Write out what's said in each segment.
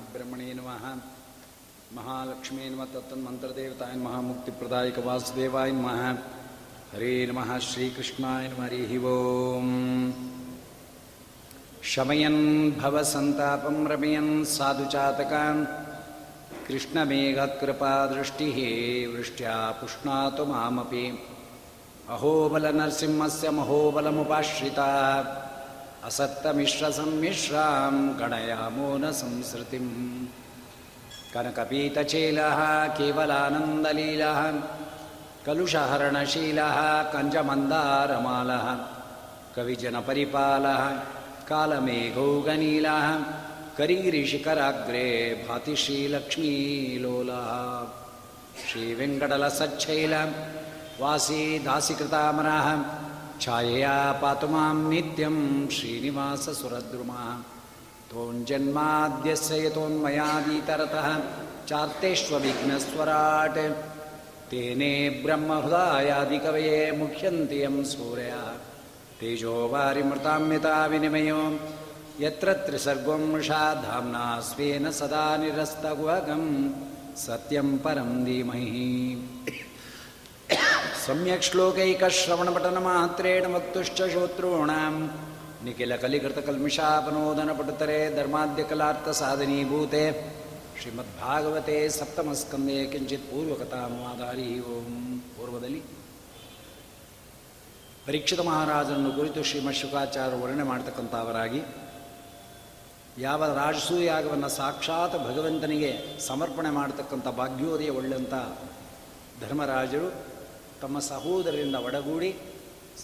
ब्रह्मणे नमः। महालक्ष्मी नम। तत्तन्मन्त्रदेवताय प्रदायक वासुदेवाय नमः। हरे नम। श्रीकृष्णाय कृष्ण हरिः ओम्। शमयन् भवसन्तापं रमयन् साधुचातकान् कृष्णमेघकृपादृष्टिः वृष्ट्या पुष्णातु मामपि। महोबल मुश्रिता असक्तमिश्रसम्मिश्रां न संसृतिम् कनकपीतचेलः केवलानन्दलीलः कलुषहरणशीलः कञ्जमन्दारमालः कविजनपरिपालः कालमेघौगनीलः करीरिशिखराग्रे भाति श्रीलक्ष्मीलोलः श्रीवेङ्कटलसच्छैल वासी दासीकृतामरः छायया पातु मां नित्यं श्रीनिवाससुरद्रुमः त्वञ्जन्माद्यस्य यतोन्मयादीतरतः चार्तेष्वविघ्नस्वराट् तेने ब्रह्महृदायादिकवये मुह्यन्ति यं सूर्यः तेजो वारिमृतां यथा विनिमयो यत्र त्रिसर्गो मृषा धाम्ना स्वेन सदा निरस्तगुहगं सत्यं परं धीमहि ಸಮ್ಯಕ್ ಶ್ಲೋಕೈಕ ಶ್ರವಣ ಪಠನ ಮಾತ್ರೇಣ ಮತ್ತುಶ್ಚ ಶೋತ್ರೋಣಾಂ ನಿಖಿಲ ಕಲಿಕೃತ ಕಲ್ಮಿಷಾಪನೋದನ ಪಟುತರೆ ಧರ್ಮಾಧ್ಯ ಕಲಾರ್ಥ ಸಾಧನೀಭೂತೆ ಶ್ರೀಮದ್ಭಾಗವತೆ ಸಪ್ತಮಸ್ಕಂದೆ ಕಿಂಚಿತ್ ಪೂರ್ವಕಥಾನುವಾದಾರಿ ಓಂ ಪೂರ್ವದಲ್ಲಿ ಪರೀಕ್ಷಿತ ಮಹಾರಾಜರನ್ನು ಕುರಿತು ಶ್ರೀಮತ್ ಶುಕಾಚಾರ್ಯ ವರ್ಣನೆ ಮಾಡತಕ್ಕಂಥವರಾಗಿ, ಯಾವ ರಾಜಸೂಯಾಗವನ್ನು ಸಾಕ್ಷಾತ್ ಭಗವಂತನಿಗೆ ಸಮರ್ಪಣೆ ಮಾಡ್ತಕ್ಕಂಥ ಭಾಗ್ಯೋದಯ ಒಳ್ಳೆಯಂಥ ಧರ್ಮರಾಜರು ತಮ್ಮ ಸಹೋದರರಿಂದ ಒಡಗೂಡಿ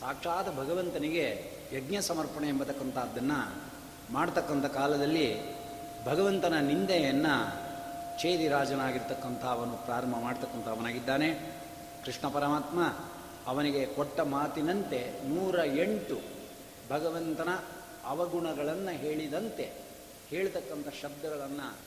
ಸಾಕ್ಷಾತ್ ಭಗವಂತನಿಗೆ ಯಜ್ಞ ಸಮರ್ಪಣೆ ಎಂಬತಕ್ಕಂಥದ್ದನ್ನು ಮಾಡ್ತಕ್ಕಂಥ ಕಾಲದಲ್ಲಿ ಭಗವಂತನ ನಿಂದೆಯನ್ನು ಛೇದಿರಾಜನಾಗಿರ್ತಕ್ಕಂಥ ಅವನು ಪ್ರಾರಂಭ ಮಾಡ್ತಕ್ಕಂಥವನಾಗಿದ್ದಾನೆ. ಕೃಷ್ಣ ಪರಮಾತ್ಮ ಅವನಿಗೆ ಕೊಟ್ಟ ಮಾತಿನಂತೆ ನೂರ ಎಂಟು ಭಗವಂತನ ಅವಗುಣಗಳನ್ನು ಹೇಳಿದಂತೆ ಹೇಳ್ತಕ್ಕಂಥ ಶಬ್ದಗಳನ್ನು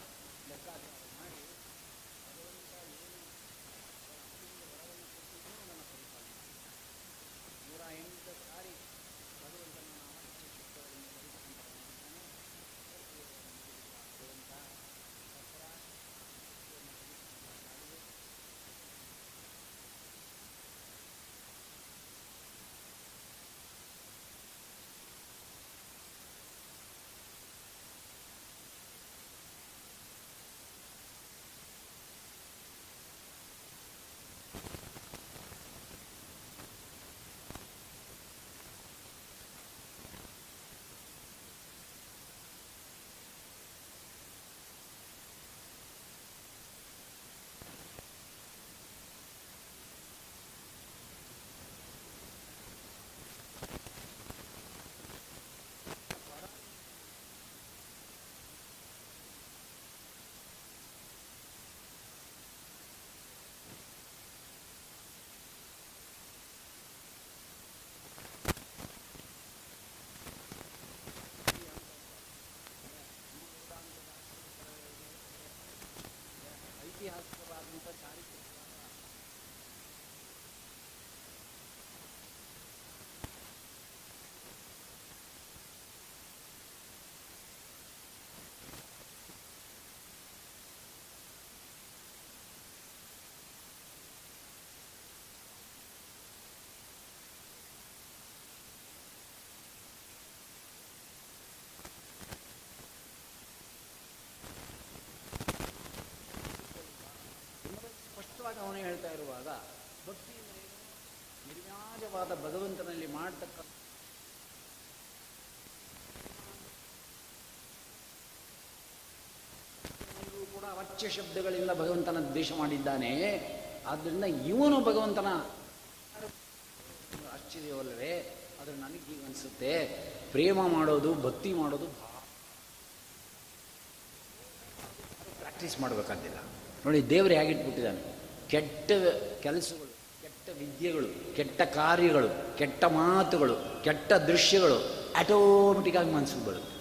ನಿರ್ವ್ಯಾಜವಾದ ಭಗವಂತನಲ್ಲಿ ಮಾಡ್ತಕ್ಕ ಕೂಡ ಶಬ್ದಗಳಿಂದ ಭಗವಂತನ ದ್ವೇಷ ಮಾಡಿದ್ದಾನೆ. ಆದ್ದರಿಂದ ಇವನು ಭಗವಂತನ ಆಶ್ಚರ್ಯವಲ್ಲವೇ, ಆದರೆ ಈಗ ಅನಿಸುತ್ತೆ. ಪ್ರೇಮ ಮಾಡೋದು, ಭಕ್ತಿ ಮಾಡೋದು ಪ್ರಾಕ್ಟೀಸ್ ಮಾಡಬೇಕಾದಿಲ್ಲ ನೋಡಿ, ದೇವರು ಹೇಗಿಟ್ಬಿಟ್ಟಿದ್ದಾನೆ. ಕೆಟ್ಟ ಕೆಲಸಗಳು ವಿದ್ಯೆಗಳು, ಕೆಟ್ಟ ಕಾರ್ಯಗಳು, ಕೆಟ್ಟ ಮಾತುಗಳು, ಕೆಟ್ಟ ದೃಶ್ಯಗಳು ಆಟೋಮೆಟಿಕ್ಕಾಗಿ ಮನಸ್ಸಿಗೆ ಬರುತ್ತೆ.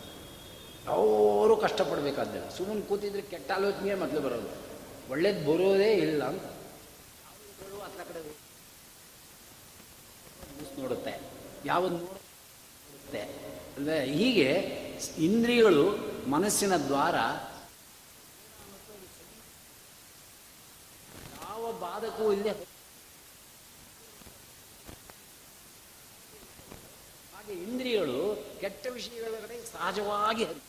ಅವರು ಕಷ್ಟಪಡಬೇಕಾದ್ರೆ, ಸುಮ್ಮನೆ ಕೂತಿದ್ರೆ ಕೆಟ್ಟ ಆಲೋಚನೆ ಮೊದಲು ಬರೋದು ಒಳ್ಳೇದು ಬರೋದೇ ಇಲ್ಲ ಅಂತ. ನೋಡುತ್ತೆ. ಯಾವ ನೋಡುತ್ತೆ? ಅಂದರೆ ಹೀಗೆ ಇಂದ್ರಿಯಗಳು ಮನಸ್ಸಿನ ದ್ವಾರ. ಯಾವ ಬಾಧಕವೂ ಇಲ್ಲ ಹಾಗೆ ಇಂದ್ರಿಯಗಳು ಕೆಟ್ಟ ವಿಷಯಗಳ ಕಡೆ ಸಹಜವಾಗಿ ಹರಿ-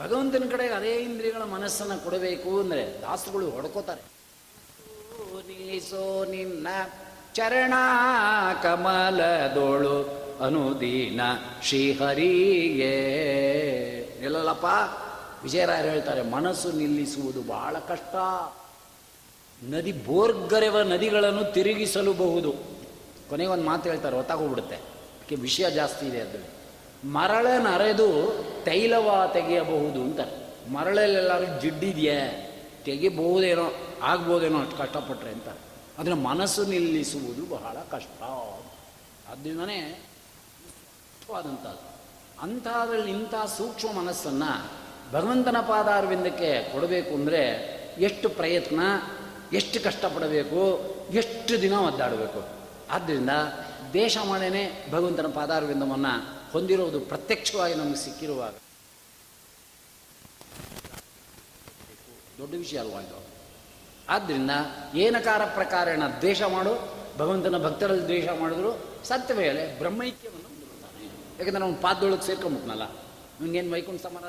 ಭಗವಂತನ ಕಡೆ ಅದೇ ಇಂದ್ರಿಯಗಳ ಮನಸ್ಸನ್ನು ಕೊಡಬೇಕು ಅಂದರೆ ದಾಸುಗಳು ಹೊಡ್ಕೋತಾರೆ. ನೀಸೋ ನಿನ್ನ ಚರಣ ಕಮಲದೋಳು ಅನುದೀನ ಶ್ರೀಹರಿಗೆ ನಿಲ್ಲಲ್ಲಪ್ಪ ವಿಜಯರಾಯರು ಹೇಳ್ತಾರೆ, ಮನಸ್ಸು ನಿಲ್ಲಿಸುವುದು ಬಹಳ ಕಷ್ಟ. ನದಿ ಬೋರ್ಗರೆವ ನದಿಗಳನ್ನು ತಿರುಗಿಸಲು ಬಹುದು. ಕೊನೆಗೆ ಒಂದು ಮಾತು ಹೇಳ್ತಾರೆ ಹೊತ್ತಾಗೋಗ್ಬಿಡುತ್ತೆ ಅದಕ್ಕೆ ವಿಷಯ ಜಾಸ್ತಿ ಇದೆ ಅದು ಮರಳ ನರೆದು ತೈಲವ ತೆಗೆಯಬಹುದು ಅಂತ ಮರಳಲ್ಲೆಲ್ಲಾದ್ರೂ ಜಿಡ್ಡಿದೆಯೇ ತೆಗಿಬಹುದೇನೋ ಆಗ್ಬೋದೇನೋ ಅಷ್ಟು ಕಷ್ಟಪಟ್ಟರೆ ಅಂತ ಅದನ್ನು ಮನಸ್ಸು ನಿಲ್ಲಿಸುವುದು ಬಹಳ ಕಷ್ಟ. ಅದರಿಂದನೇ ಇಷ್ಟವಾದಂಥದ್ದು. ಅಂಥದ್ರಲ್ಲಿ ಇಂಥ ಸೂಕ್ಷ್ಮ ಮನಸ್ಸನ್ನು ಭಗವಂತನ ಪಾದಾರವಿಂದಕ್ಕೆ ಕೊಡಬೇಕು ಅಂದರೆ ಎಷ್ಟು ಪ್ರಯತ್ನ, ಎಷ್ಟು ಕಷ್ಟಪಡಬೇಕು, ಎಷ್ಟು ದಿನ ಒದ್ದಾಡಬೇಕು. ಆದ್ದರಿಂದ ದೇಶ ಮಾಡೇನೆ ಭಗವಂತನ ಪಾದಾರವಿಂದವನ್ನು ಹೊಂದಿರುವುದು ಪ್ರತ್ಯಕ್ಷವಾಗಿ ನಮಗೆ ಸಿಕ್ಕಿರುವಾಗ. ದೊಡ್ಡ ವಿಷಯ ಅಲ್ವಾ ಇದು? ಆದ್ದರಿಂದ ಏನಕಾರ ಪ್ರಕಾರೇಣ ದ್ವೇಷ ಮಾಡು, ಭಗವಂತನ ಭಕ್ತರಲ್ಲಿ ದ್ವೇಷ ಮಾಡಿದ್ರು ಸತ್ಯ ವೇಳೆ ಬ್ರಹ್ಮೈಕ್ಯವನ್ನು ಹೊಂದಿರುತ್ತಾನೆ ಯಾಕಂದ್ರೆ ಅವನು ಪಾದದೊಳಗೆ ಸೇರ್ಕೊಂಬಿಟ್ನಲ್ಲ, ನಿಮ್ಗೇನು ವೈಕುಂಠ ಸಮಾನ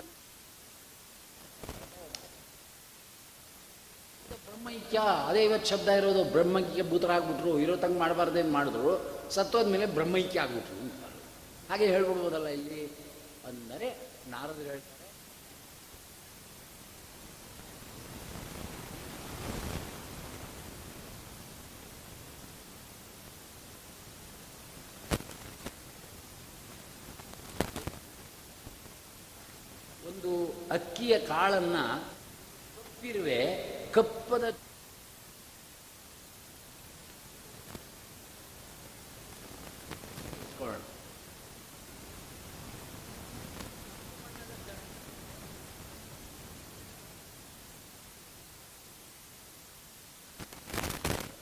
ಬ್ರಹ್ಮೈಕ್ಯ, ಅದೇ ಇವತ್ತು ಶಬ್ದ ಇರೋದು ಬ್ರಹ್ಮೈಕ್ಯ ಭೂತರಾಗ್ಬಿಟ್ರು, ಇರೋ ತಂಗೆ ಮಾಡಬಾರ್ದೇನು ಮಾಡಿದ್ರು ಸತ್ತೋದ್ಮೇಲೆ ಬ್ರಹ್ಮೈಕ್ಯ ಆಗ್ಬಿಟ್ರು ಹಾಗೆ ಹೇಳ್ಬಿಡ್ಬೋದಲ್ಲ ಇಲ್ಲಿ? ಅಂದರೆ ನಾರದರು ಹೇಳ್ತಾರೆ ಒಂದು ಅಕ್ಕಿಯ ಕಾಳನ್ನು ಕಪ್ಪಿರುವೆ ಕಪ್ಪದ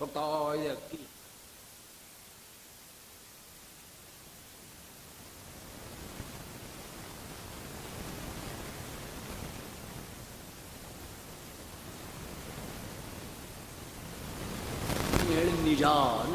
con tôi là cái Hãy subscribe cho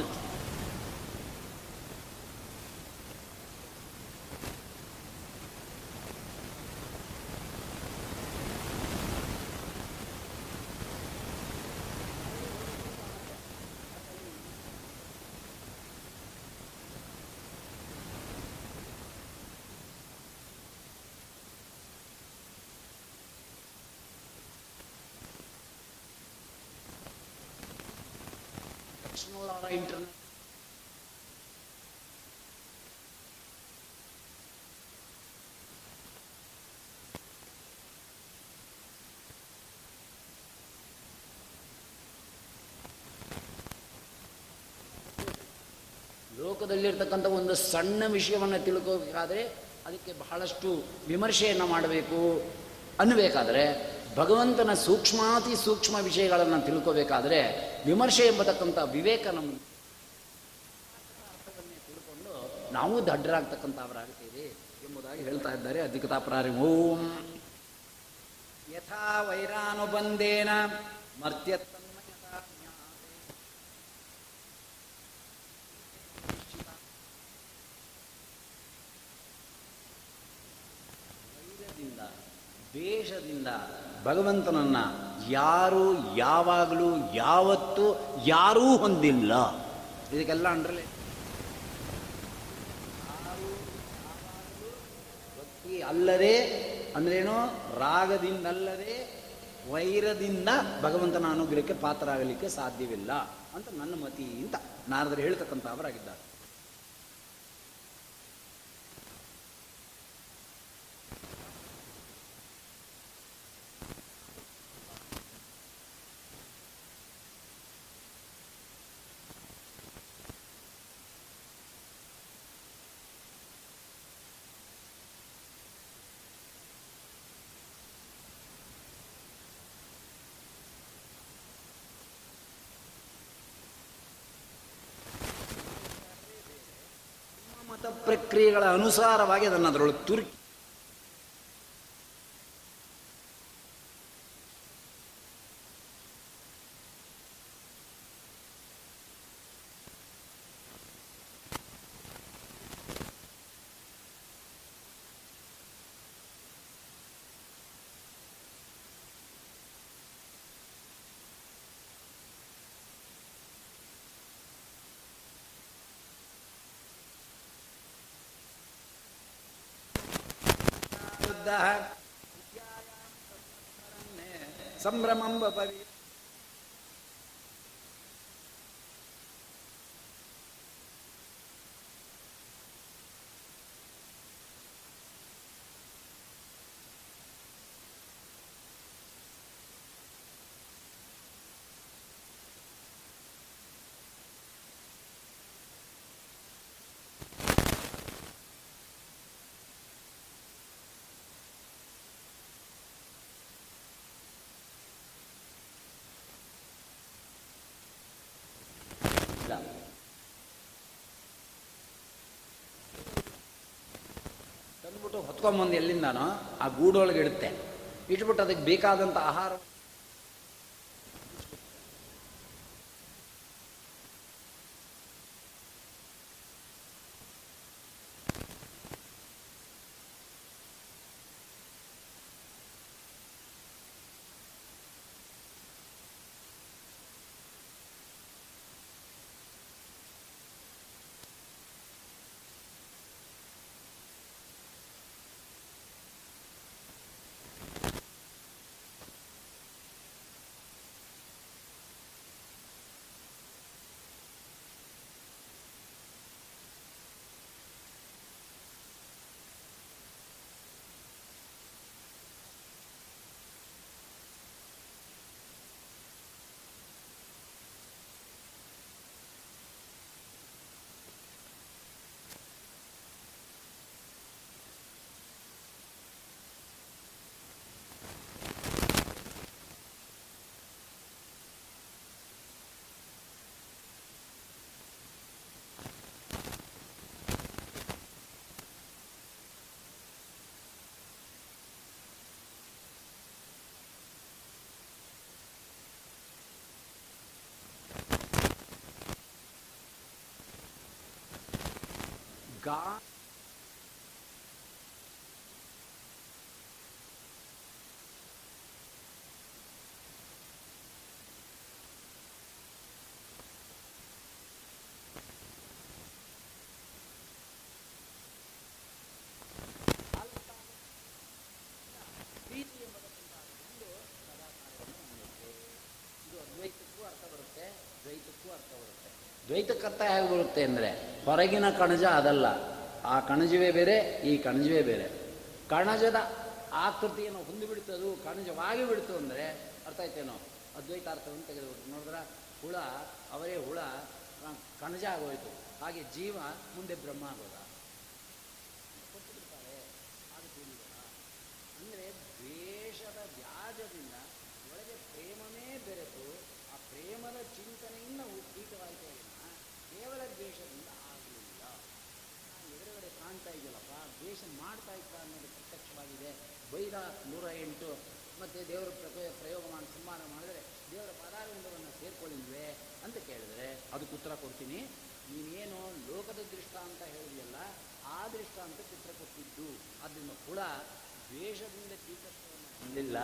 ಲೋಕದಲ್ಲಿರ್ತಕ್ಕಂಥ ಒಂದು ಸಣ್ಣ ವಿಷಯವನ್ನು ತಿಳ್ಕೋಬೇಕಾದ್ರೆ ಅದಕ್ಕೆ ಬಹಳಷ್ಟು ವಿಮರ್ಶೆಯನ್ನು ಮಾಡಬೇಕು. ಅನ್ನಬೇಕಾದ್ರೆ ಭಗವಂತನ ಸೂಕ್ಷ್ಮಾತಿ ಸೂಕ್ಷ್ಮ ವಿಷಯಗಳನ್ನು ತಿಳ್ಕೋಬೇಕಾದ್ರೆ ವಿಮರ್ಶೆ ಎಂಬತಕ್ಕಂಥ ವಿವೇಕ ನಮ್ಮ ತಿಳ್ಕೊಂಡು ನಾವು ದಡ್ಡರಾಗ್ತಕ್ಕಂಥವರಾಗ್ತೀವಿ ಎಂಬುದಾಗಿ ಹೇಳ್ತಾ ಇದ್ದಾರೆ ಅಧಿಕತಾ ಪ್ರಾರಿ ಓಂ. ಯಥಾ ವೈರಾನುಬಂಧೇನ ಮರ್ತ್ಯ ದ್ವೇಷದಿಂದ ಭಗವಂತನನ್ನ ಯಾರು ಯಾವಾಗಲೂ ಯಾವತ್ತೂ ಯಾರೂ ಹೊಂದಿಲ್ಲ. ಇದಕ್ಕೆಲ್ಲ ಅಂದ್ರಲ್ಲಿ ಭಕ್ತಿ ಅಲ್ಲದೆ ಅಂದ್ರೇನು? ರಾಗದಿಂದಲ್ಲದೆ ವೈರದಿಂದ ಭಗವಂತನ ಅನುಗ್ರಹಕ್ಕೆ ಪಾತ್ರರಾಗಲಿಕ್ಕೆ ಸಾಧ್ಯವಿಲ್ಲ ಅಂತ ನನ್ನ ಮತಿ ಅಂತ ನಾರದರು ಹೇಳ್ತಕ್ಕಂಥ ಅವರಾಗಿದ್ದಾರೆ ಮತ ಪ್ರಕ್ರಿಯೆಗಳ ಅನುಸಾರವಾಗಿ ಅದನ್ನು ಅದರೊಳಗೆ ತುರುಕಿ शब्दः विद्यायां ಹೊತ್ಕೊಂಬಂದು ಎಲ್ಲಿಂದನೋ ಆ ಗೂಡೊಳಗೆ ಇಡುತ್ತೆ. ಇಟ್ಬಿಟ್ಟು ಅದಕ್ಕೆ ಬೇಕಾದಂಥ ಆಹಾರ ಬರುತ್ತೆ ದ್ವೈತಕ್ಕೂ ಅರ್ಥ ಬರುತ್ತೆ. ದ್ವೈತಕ್ಕೆ ಅರ್ಥ ಹೇಗೆ ಬರುತ್ತೆ ಅಂದರೆ ಹೊರಗಿನ ಕಣಜ ಅದಲ್ಲ. ಆ ಕಣಜವೇ ಬೇರೆ, ಈ ಕಣಜವೇ ಬೇರೆ. ಕಣಜದ ಆಕೃತಿಯನ್ನು ಹೊಂದಿಬಿಡ್ತು ಅದು, ಕಣಜವಾಗಿ ಬಿಡ್ತು ಅಂದರೆ ಅರ್ಥ ಆಯ್ತೇನೋ? ಅದ್ವೈತ ಅರ್ಥವನ್ನು ತೆಗೆದುಬಿಟ್ಟು ನೋಡಿದ್ರೆ, ಹುಳ, ಅವರೇ ಹುಳ ಕಣಜ ಆಗೋಯ್ತು. ಹಾಗೆ ಜೀವ ಮುಂದೆ ಬ್ರಹ್ಮ ಆಗೋದ. ಅಂದರೆ ದ್ವೇಷದ ವ್ಯಾಜದಿಂದ ಒಳಗೆ ಪ್ರೇಮನೇ ಬೆರೆತು, ಆ ಪ್ರೇಮದ ಚಿಂತನೆಯಿಂದ ಉದ್ದೀತವಾಯಿತು ಕೇವಲ ದ್ವೇಷದಿಂದ ಕಾಣ್ತಾ ಇದೆಯಲ್ಲಪ್ಪ? ದ್ವೇಷ ಮಾಡ್ತಾ ಇತ್ತ ಅನ್ನೋದು ಪ್ರತ್ಯಕ್ಷವಾಗಿದೆ. ಬೈದ ನೂರ ಎಂಟು. ಮತ್ತು ದೇವರ ಪ್ರಯೋಗ ಪ್ರಯೋಗ ಮಾಡಿ ಸಂಹಾರ ಮಾಡಿದರೆ ದೇವರ ಪದಾರವಿಂದವನ್ನು ಸೇರ್ಕೊಳ್ಳಿಲ್ವೇ ಅಂತ ಕೇಳಿದ್ರೆ ಅದಕ್ಕೆ ಉತ್ತರ ಕೊಡ್ತೀನಿ. ನೀನೇನು ಲೋಕದ ದೃಷ್ಟಾಂತ ಹೇಳಿದೆಯಲ್ಲ, ಆ ದೃಷ್ಟಾಂತ ಚಿತ್ರ ಕೊಟ್ಟಿದ್ದು. ಅದನ್ನು ಹುಳ ದ್ವೇಷದಿಂದ ಕೀಟತ್ವವನ್ನು ಹೊಂದಿಲ್ಲ.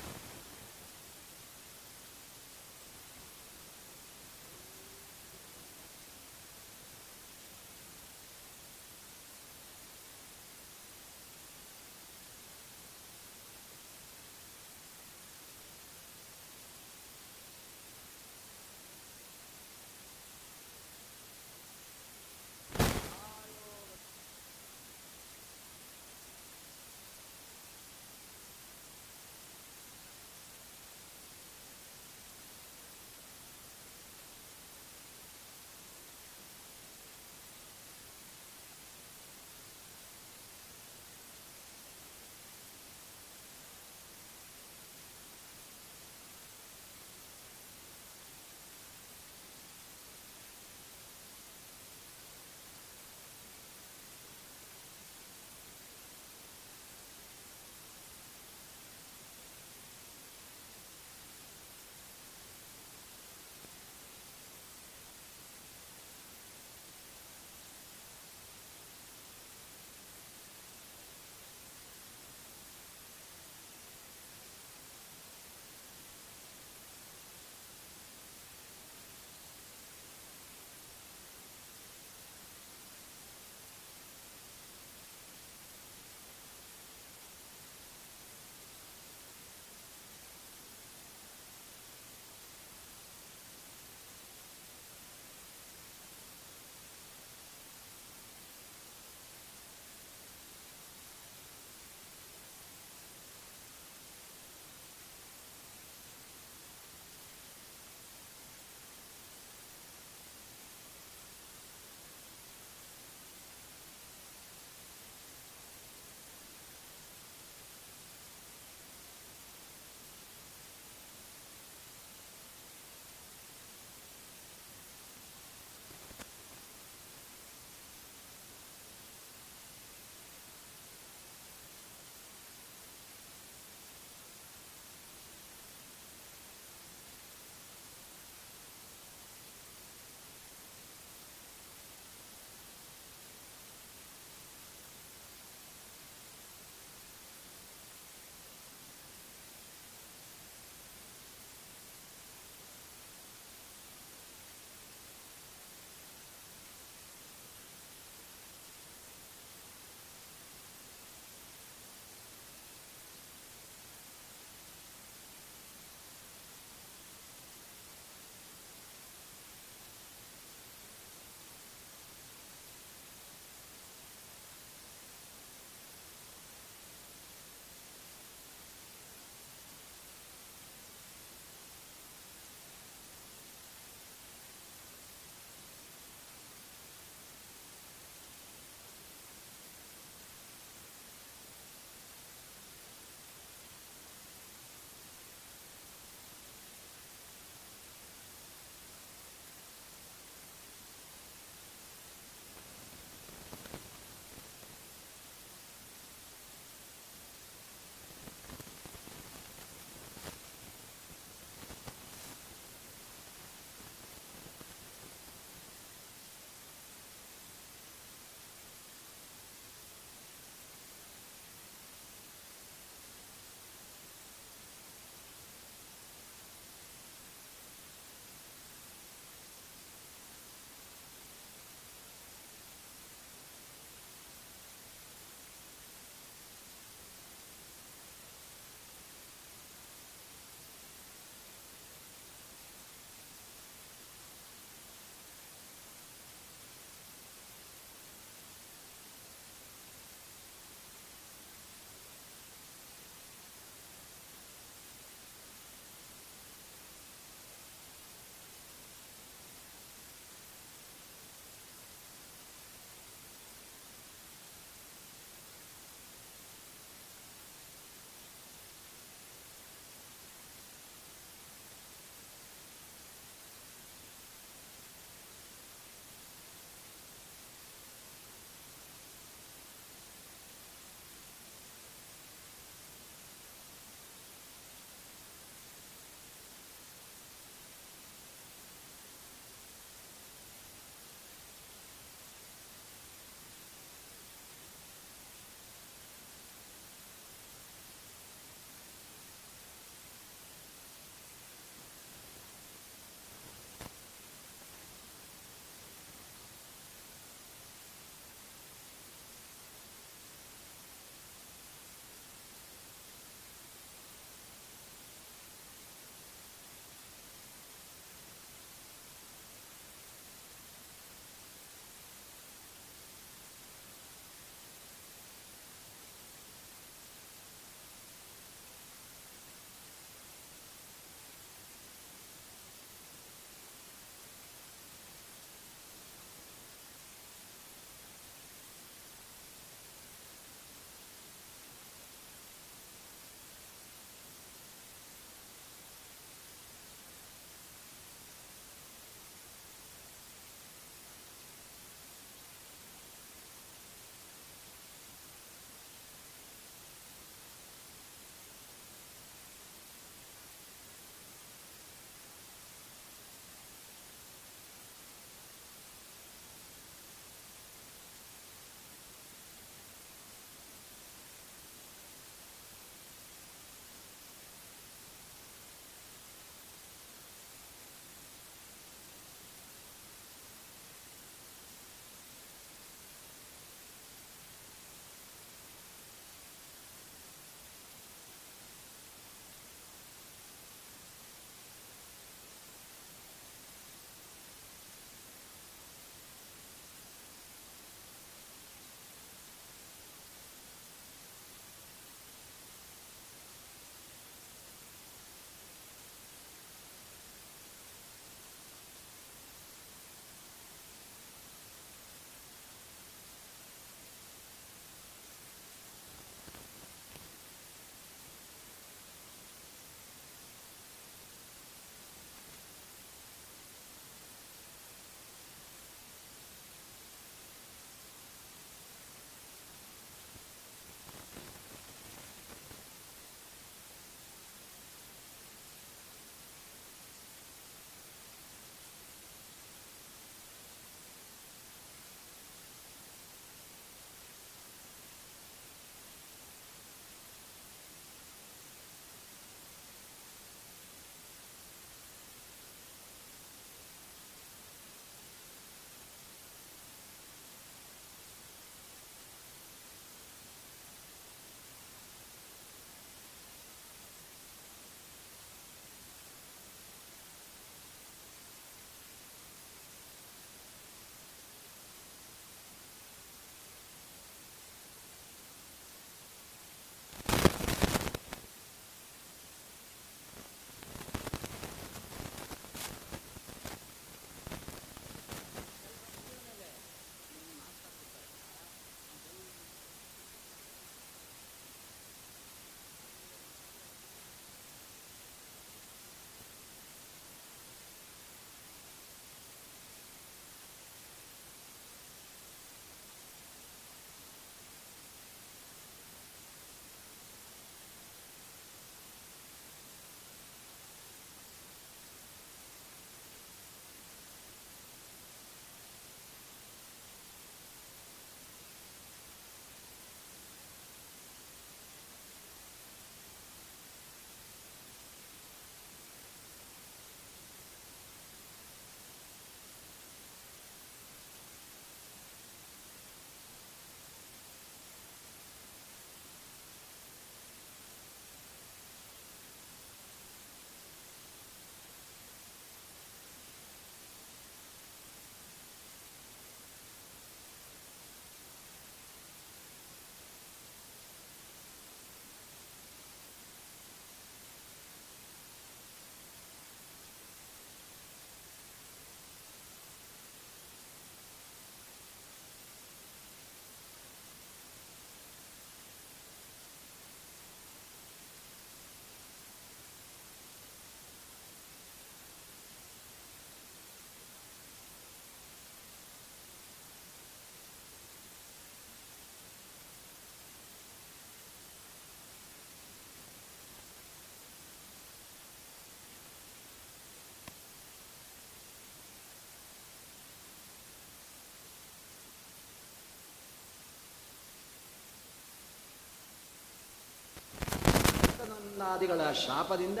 ದುರ್ವಾಸಾದಿಗಳ ಶಾಪದಿಂದ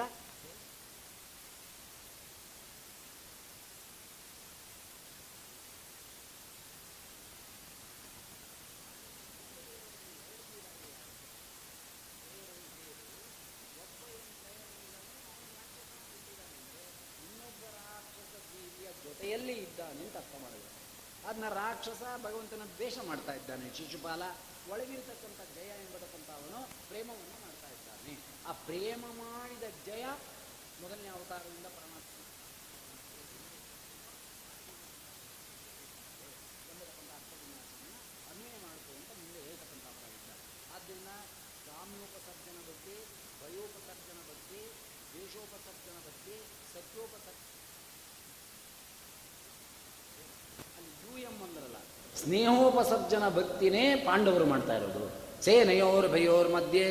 ಜೊತೆಯಲ್ಲಿ ಇದ್ದಾನೆ ಅಂತ ಅರ್ಥ ಮಾಡಬೇಕು ಅದನ್ನ ರಾಕ್ಷಸ ಭಗವಂತನ ದ್ವೇಷ ಮಾಡ್ತಾ ಇದ್ದಾನೆ. ಶಿಶುಪಾಲ ಒಳಗಿರ್ತಕ್ಕಂಥ ಜಯ ಎಂಬತಕ್ಕಂಥ ಅವನು ಪ್ರೇಮವನ್ನು ಇದ್ದಾನೆ ಆ ಪ್ರೇಮ ಮಾಡಿದ ಜಯ ಮೊದಲನೇ ಅವತಾರದಿಂದ ಪರಮಾತ್ಮ. ಎಂಬತಕ್ಕಂಥ ಅರ್ಥವಿನ್ಯಾಸವನ್ನು ಅನ್ವಯ ಮುಂದೆ ಹೇಳ್ತಕ್ಕಂಥ ಅವರಾಗಿದ್ದ ಆದ್ದರಿಂದ ಕಾಮ್ಯೋಪಸರ್ಜನ ಬಗ್ಗೆ, ಭಯೋಪಸರ್ಜನ ಬಗ್ಗೆ, ದೇಶೋಪಸರ್ಜನ ಬಗ್ಗೆ ಸತ್ಯೋಪಸರ್ಜನ ಅಲ್ಲಿ ಯು ಎಂ ಅಂದ್ರಲ್ಲ, ಸ್ನೇಹೋಪಸರ್ಜನ ಭಕ್ತಿನೇ ಪಾಂಡವರು ಮಾಡ್ತಾ ಇರೋದು. ಸೇನೆಯೋರ್ ಭಯೋರ್ ಮಧ್ಯೆ